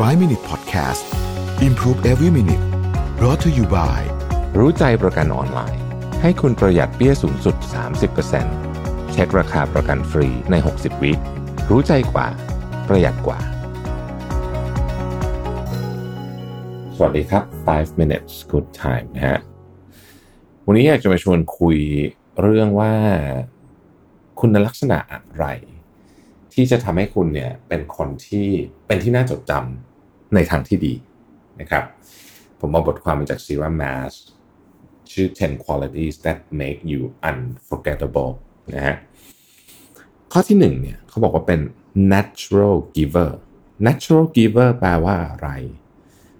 5 Minute Podcast Improve Every Minute brought to you by รู้ใจประกันออนไลน์ ให้คุณประหยัดเปี้ยสูงสุด 30%เช็คราคาประกันฟรีใน 60 วิรู้ใจกว่า ประหยัดกว่า สวัสดีครับ 5 minutes good time นะฮะ วันนี้อยากจะมาชวนคุยเรื่องว่า คุณลักษณะอะไร ที่จะทำให้คุณเนี่ยเป็นคนที่เป็นที่น่าจดจำในทางที่ดีนะครับ ผมเอาบทความมาจาก Serum Mass ชื่อ 10 qualities that make you unforgettable นะฮะข้อที่หนึ่งเนี่ยเขาบอกว่าเป็น natural giver natural giver แปลว่าอะไร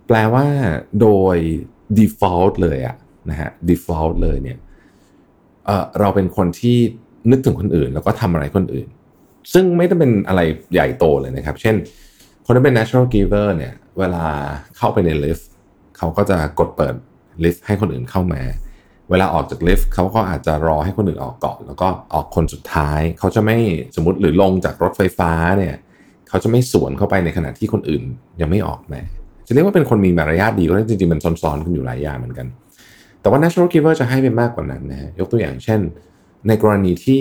แปลว่าโดย default เลยอะนะฮะ default เลยเนี่ยเเราเป็นคนที่นึกถึงคนอื่น แล้วก็ทำอะไรคนอื่น ซึ่งไม่ได้เป็นอะไรใหญ่โตเลยนะครับ เช่น คนที่เป็น natural giver เนี่ย เวลาเข้าไปในลิฟต์เขาก็จะกดเปิดลิฟต์ให้คนอื่นเข้ามา เวลาออกจากลิฟต์เขาก็อาจจะรอให้คนอื่นออกก่อน แล้วก็ออกคนสุดท้าย เขาจะไม่สมมติหรือลงจากรถไฟฟ้าเนี่ยเขาจะไม่สวนเข้าไปในขณะที่คนอื่นยังไม่ออกมาจะเรียกว่าเป็นคนมีมารยาทดีก็ได้จริงๆมันซ้อนๆกันอยู่หลายอย่างเหมือนกัน แต่ว่า natural giver จะให้ไปมากกว่านั้นนะยกตัวอย่างเช่น ในกรณีที่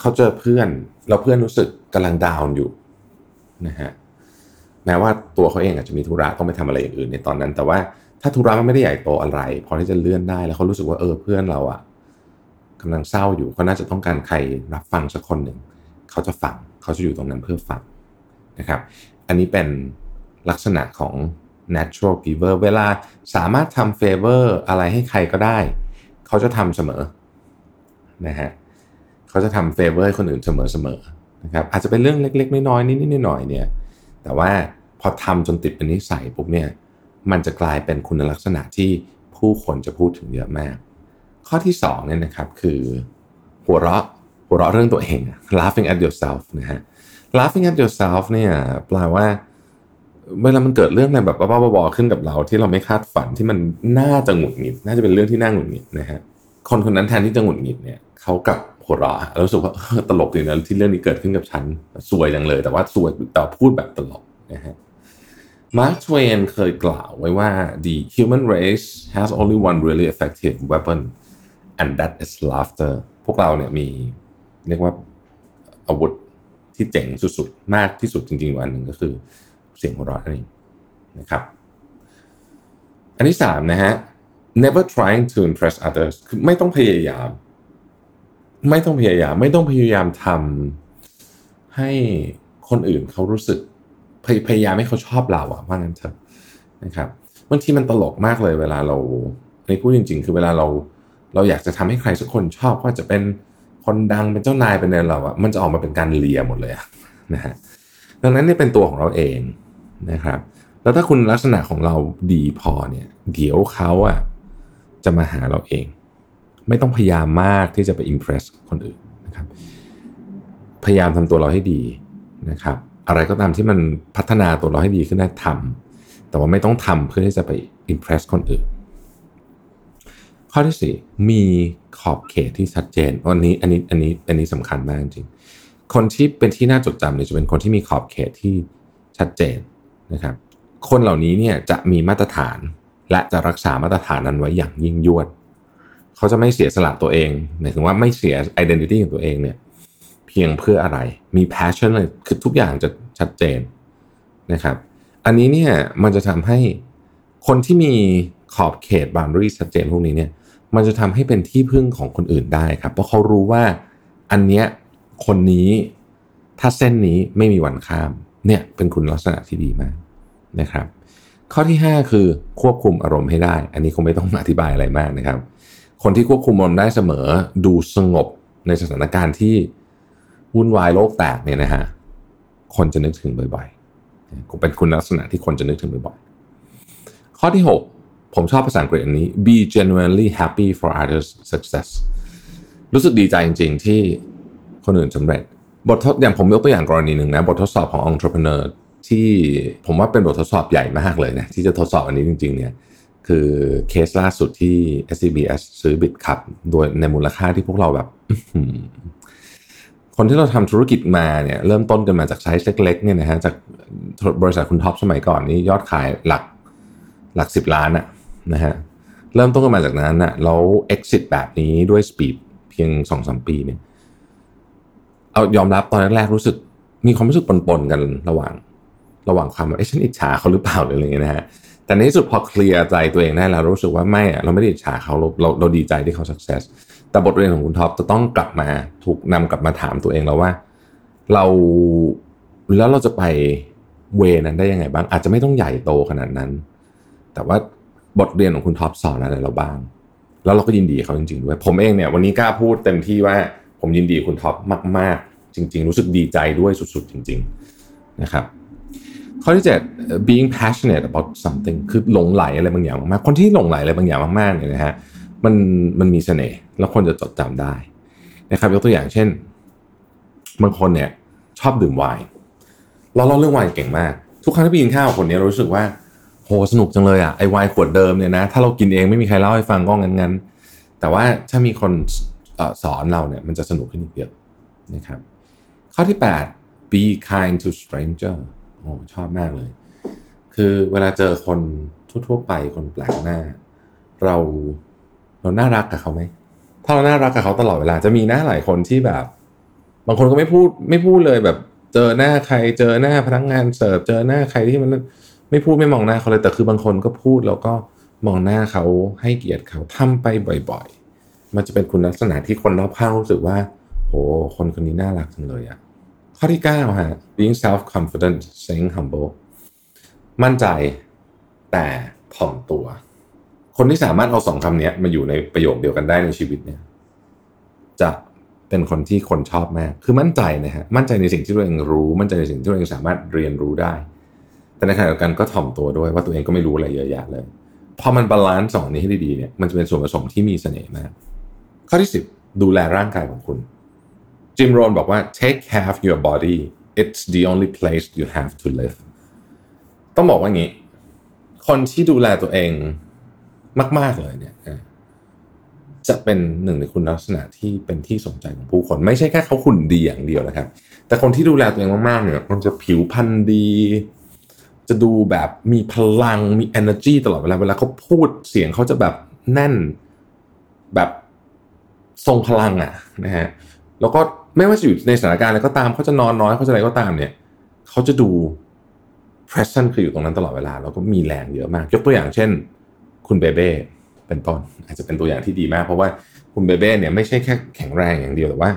เขาเจอเพื่อน แล้วเพื่อนรู้สึกกำลังดาวน์อยู่นะฮะแม้ว่าตัวเขาเองอาจจะมีธุระต้องไปทำอะไรอย่างอื่นในตอนนั้น แต่ว่าถ้าธุระมันไม่ได้ใหญ่โตอะไรพอที่จะเลื่อนได้แล้วเขารู้สึกว่าเออเพื่อนเราอะกำลังเศร้าอยู่เขาน่าจะต้องการใครรับฟังสักคนหนึ่งเขาจะฟังเขาจะอยู่ตรงนั้นเพื่อฟังนะครับ อันนี้เป็นลักษณะของ natural giver เวลาสามารถทำ favor อะไรให้ใครก็ได้ เขาจะทำเสมอนะฮะ เขาจะทำ favor ให้คนอื่นเสมอๆนะครับอาจจะเป็นเรื่องเล็ก ๆ น้อยๆนิดๆหน่อยๆเนี่ยแต่ว่าพอทำจนติดเป็นนิสัยปุ๊บเนี่ยมันจะกลายเป็นคุณลักษณะที่ผู้คนจะพูดถึงเยอะมาก ข้อที่สองเนี่ยนะครับคือหัวเราะหัวเราะเรื่องตัวเอง laughing at yourself นะฮะ laughing at yourself เนี่ยแปลว่าเวลามันเกิดเรื่องอะไรแบบบ้าๆบอๆขึ้นกับเรา ที่เราไม่คาดฝันที่มันน่าจะหงุดหงิด น่าจะเป็นเรื่องที่น่าหงุดหงิดนะฮะคนคนนั้นแทนที่จะหงุดหงิดเนี่ยเขากับ หัวเราะรู้สึกว่าตลกดีนะที่เรื่องนี้เกิดขึ้นกับฉันสวยจังเลย แต่ว่าสวยแต่พูดแบบตลกนะฮะมาร์คทเวนเคยกล่าวไว้ว่า the human race has only one really effective weapon and that is laughter พวกเราเนี่ยมีเรียกว่าอาวุธที่เจ๋งสุดๆ มากที่สุดจริงๆวันหนึ่งก็คือเสียงหัวเราะนั่นเองนะครับ อันที่สามนะฮะ never trying to impress others คือไม่ต้องพยายาม ไม่ต้องพยายาม ไม่ต้องพยายามทำให้คนอื่นเขารู้สึกพยายามให้เขาชอบเราอะว่างั้นเถอะนะครับบางทีมันตลกมากเลยเวลาเราในพูดจริง ๆ คือเวลาเราเราอยากจะทำให้ใครสักคนชอบว่าจะเป็นคนดังเป็นเจ้านายเป็นอะไรเราอะมันจะออกมาเป็นการเลียหมดเลยนะฮะดังนั้นนี่เป็นตัวของเราเองนะครับ แล้วถ้าคุณลักษณะของเราดีพอเนี่ย เดี๋ยวเขาอะจะมาหาเราเอง ไม่ต้องพยายามมากที่จะไปอิมเพรสคนอื่นนะครับ พยายามทำตัวเราให้ดีนะครับ อะไรก็ตามที่มันพัฒนาตัวเราให้ดีขึ้นได้ทำแต่ว่าไม่ต้องทำเพื่อที่จะไปอิมเพรสคนอื่น ข้อที่สี่มีขอบเขตที่ชัดเจนอันนี้อันนี้อันนี้อันนี้สำคัญมากจริงคนที่เป็นที่น่าจดจำเนี่ยจะเป็นคนที่มีขอบเขตที่ชัดเจนนะครับ คนเหล่านี้เนี่ยจะมีมาตรฐานและจะรักษามาตรฐานนั้นไว้อย่างยิ่งยวด เขาจะไม่เสียสละตัวเองหมายถึงว่าไม่เสีย identity ของตัวเองเนี่ย เพียงเพื่ออะไรมี passion เลยคือทุกอย่างจะชัดเจนนะครับ อันนี้เนี่ยมันจะทำให้คนที่มีขอบเขต boundary ชัดเจนพวกนี้เนี่ย มันจะทำให้เป็นที่พึ่งของคนอื่นได้ครับ เพราะเขารู้ว่าอันเนี้ยคนนี้ถ้าเส้นนี้ไม่มีวันข้าม เนี่ยเป็นคุณลักษณะที่ดีมากนะครับ ข้อที่ 5 คือควบคุมอารมณ์ให้ได้ อันนี้คงไม่ต้องอธิบายอะไรมากนะครับ คนที่ควบคุมอารมณ์ได้เสมอ ดูสงบในสถานการณ์ที่วุ่นวายโลกแตกเนี่ยนะฮะคนจะนึกถึงบ่อยๆเป็นคุณลักษณะที่คนจะนึกถึงบ่อยๆข้อที่ 6 ผมชอบภาษาอังกฤษอันนี้ be genuinely happy for others success รู้สึกดีใจจริง ๆ ที่คนอื่นสำเร็จ บททดอย่างผมยกตัวอย่างกรณีหนึ่งนะ บททดสอบของ entrepreneur ที่ผมว่าเป็นบททดสอบใหญ่มากเลยนะ ที่จะทดสอบอันนี้จริง ๆ เนี่ย คือเคสล่าสุดที่ SCBS ซื้อ Bitkub โดยในมูลค่าที่พวกเราแบบคนที่เราทำธุรกิจมาเนี่ยเริ่มต้นกันมาจากไซส์เล็กๆเนี่ยนะฮะจากบริษัทคุณท็อปสมัยก่อนนี้ยอดขายหลักหลักสิบล้านอะนะฮะเริ่มต้นกันมาจากนั้นอะแล้ว exit แบบนี้ด้วย speed เพียงสองสามปีเนี่ยเอายอมรับตอนแรกๆรู้สึกมีความรู้สึกปนๆกันระหว่าง ระหว่างความว่าเอ๊ะฉันอิจฉาเขาหรือเปล่าหรืออะไรเงี้ยนะฮะ แต่ในที่สุดพอเคลียร์ใจตัวเองได้แล้วรู้สึกว่าไม่อะเราไม่ได้อิจฉาเขาเราเราเราดีใจที่เขา success แต่บทเรียนของคุณท็อปจะต้องกลับมาถูกนำกลับมาถามตัวเองแล้วว่า เราแล้วเราจะไป way นั้นได้ยังไงบ้าง อาจจะไม่ต้องใหญ่โตขนาดนั้น แต่ว่าบทเรียนของคุณท็อปสอนอะไรเราบ้าง แล้วเราก็ยินดีเขาจริงๆด้วยผมเองเนี่ยวันนี้กล้าพูดเต็มที่ว่าผมยินดีคุณท็อปมาก ๆ จริง ๆ รู้สึกดีใจด้วยสุด ๆ จริง ๆ นะครับ ข้อที่ 7 being passionate about something คือหลงไหลอะไรบางอย่างมากๆคนที่หลงไหลอะไรบางอย่างมากๆเนี่ยนะฮะมันมันมีเสน่ห์แล้วคนจะจดจำได้นะครับยกตัวอย่างเช่น บางคนเนี่ยชอบดื่มไวน์เราเล่าเรื่องไวน์เก่งมาก ทุกครั้งที่ไปกินข้าวคนนี้เรารู้สึกว่าโหสนุกจังเลยอะไอไวน์ขวดเดิมเนี่ยนะถ้าเรากินเองไม่มีใครเล่าให้ฟังก็งั้นๆแต่ว่าถ้ามีคนอสอนเราเนี่ยมันจะสนุกขึ้นอีกเยอะนะครับข้อที่ 8 be kind to stranger โอ้ชอบมากเลย คือเวลาเจอคนทั่วๆไปคนแปลกหน้า เราเราน่ารักกับเขาไหมถ้าเราน่ารักกับเขาตลอดเวลาจะมีหน้าหลายคนที่แบบ บางคนก็ไม่พูดไม่พูดเลยแบบ เจอหน้าใครเจอหน้าพนักงานเสิร์ฟเจอหน้าใครที่มันไม่พูดไม่มองหน้าเขาเลยแต่คือบางคนก็พูดแล้วก็มองหน้าเขาให้เกียรติเขาทำไปบ่อย ๆ มันจะเป็นคุณลักษณะที่คนรอบข้างรู้สึกว่า โห คนคนนี้น่ารักจังเลยอะ ข้อที่9ฮะ being self confident staying humble มั่นใจแต่ถ่อมตัว คนที่สามารถเอาสองคำนี้มาอยู่ในประโยคเดียวกันได้ในชีวิตเนี่ย จะเป็นคนที่คนชอบมาก คือมั่นใจนะฮะ มั่นใจในสิ่งที่ตัวเองรู้ มั่นใจในสิ่งที่ตัวเองสามารถเรียนรู้ได้ แต่ในขณะเดียวกันก็ถ่อมตัวด้วยว่าตัวเองก็ไม่รู้อะไรเยอะแยะเลย พอมัน balance สองนี้ให้ดีๆเนี่ย มันจะเป็นส่วนผสมที่มีเสน่ห์มาก ข้อที่สิบดูแลร่างกายของคุณ Jim Rohn บอกว่า take care of your body it's the only place you have to live ต้องบอกว่างี้ คนที่ดูแลตัวเองมาก ๆ เลยเนี่ยจะเป็นหนึ่งในคุณลักษณะที่เป็นที่สนใจของผู้คน ไม่ใช่แค่เขาหุ่นดีอย่างเดียวนะครับ แต่คนที่ดูแลตัวเองมากๆเนี่ยมันจะผิวพรรณดี จะดูแบบมีพลังมี energy ตลอดเวลาเวลาเขาพูดเสียงเขาจะแบบแน่นแบบทรงพลังอะนะฮะแล้วก็ ไม่ว่าจะอยู่ในสถานการณ์อะไรก็ตามเขาจะนอนน้อยเขาจะอะไรก็ตามเนี่ยเขาจะดู present คืออยู่ตรงนั้นตลอดเวลา แล้วก็มีแรงเยอะมาก ยกตัวอย่างเช่น คุณเบเบ้เป็นต้นอาจจะเป็นตัวอย่างที่ดีมาก เพราะว่าคุณเบเบ้เนี่ยไม่ใช่แค่แข็งแรงอย่างเดียวแต่ว่า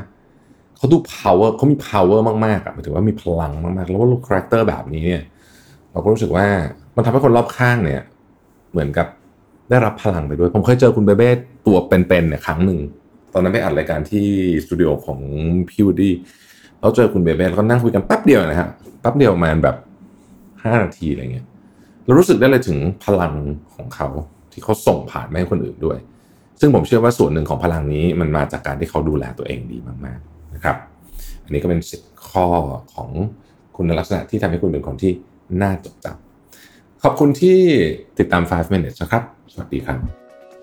เขาดู power เขามี power มากๆอะหมายถึงว่ามีพลังมากๆ แล้วว่า look character แบบนี้เนี่ยเราก็รู้สึกว่ามันทำให้คนรอบข้างเนี่ย เหมือนกับได้รับพลังไปด้วย ผมเคยเจอคุณเบเบ้ตัวเป็นๆเนี่ยครั้งหนึ่ง ตอนนั้นไปอัดรายการที่สตูดิโอของพิวดี้เราเจอคุณเบเบ้แล้วก็นั่งคุยกันแป๊บเดียวนะฮะแป๊บเดียวประมาณแบบห้านาทีอะไรเงี้ยเรารู้สึกได้เลยถึงพลังของเขาที่เขาส่งผ่านมาให้คนอื่นด้วย ซึ่งผมเชื่อว่าส่วนหนึ่งของพลังนี้มันมาจากการที่เขาดูแลตัวเองดีมากๆนะครับ อันนี้ก็เป็นสิบข้อของคุณลักษณะที่ทำให้คุณเป็นคนที่น่าจดจำขอบคุณที่ติดตาม 5 minutes นะครับ สวัสดีครับ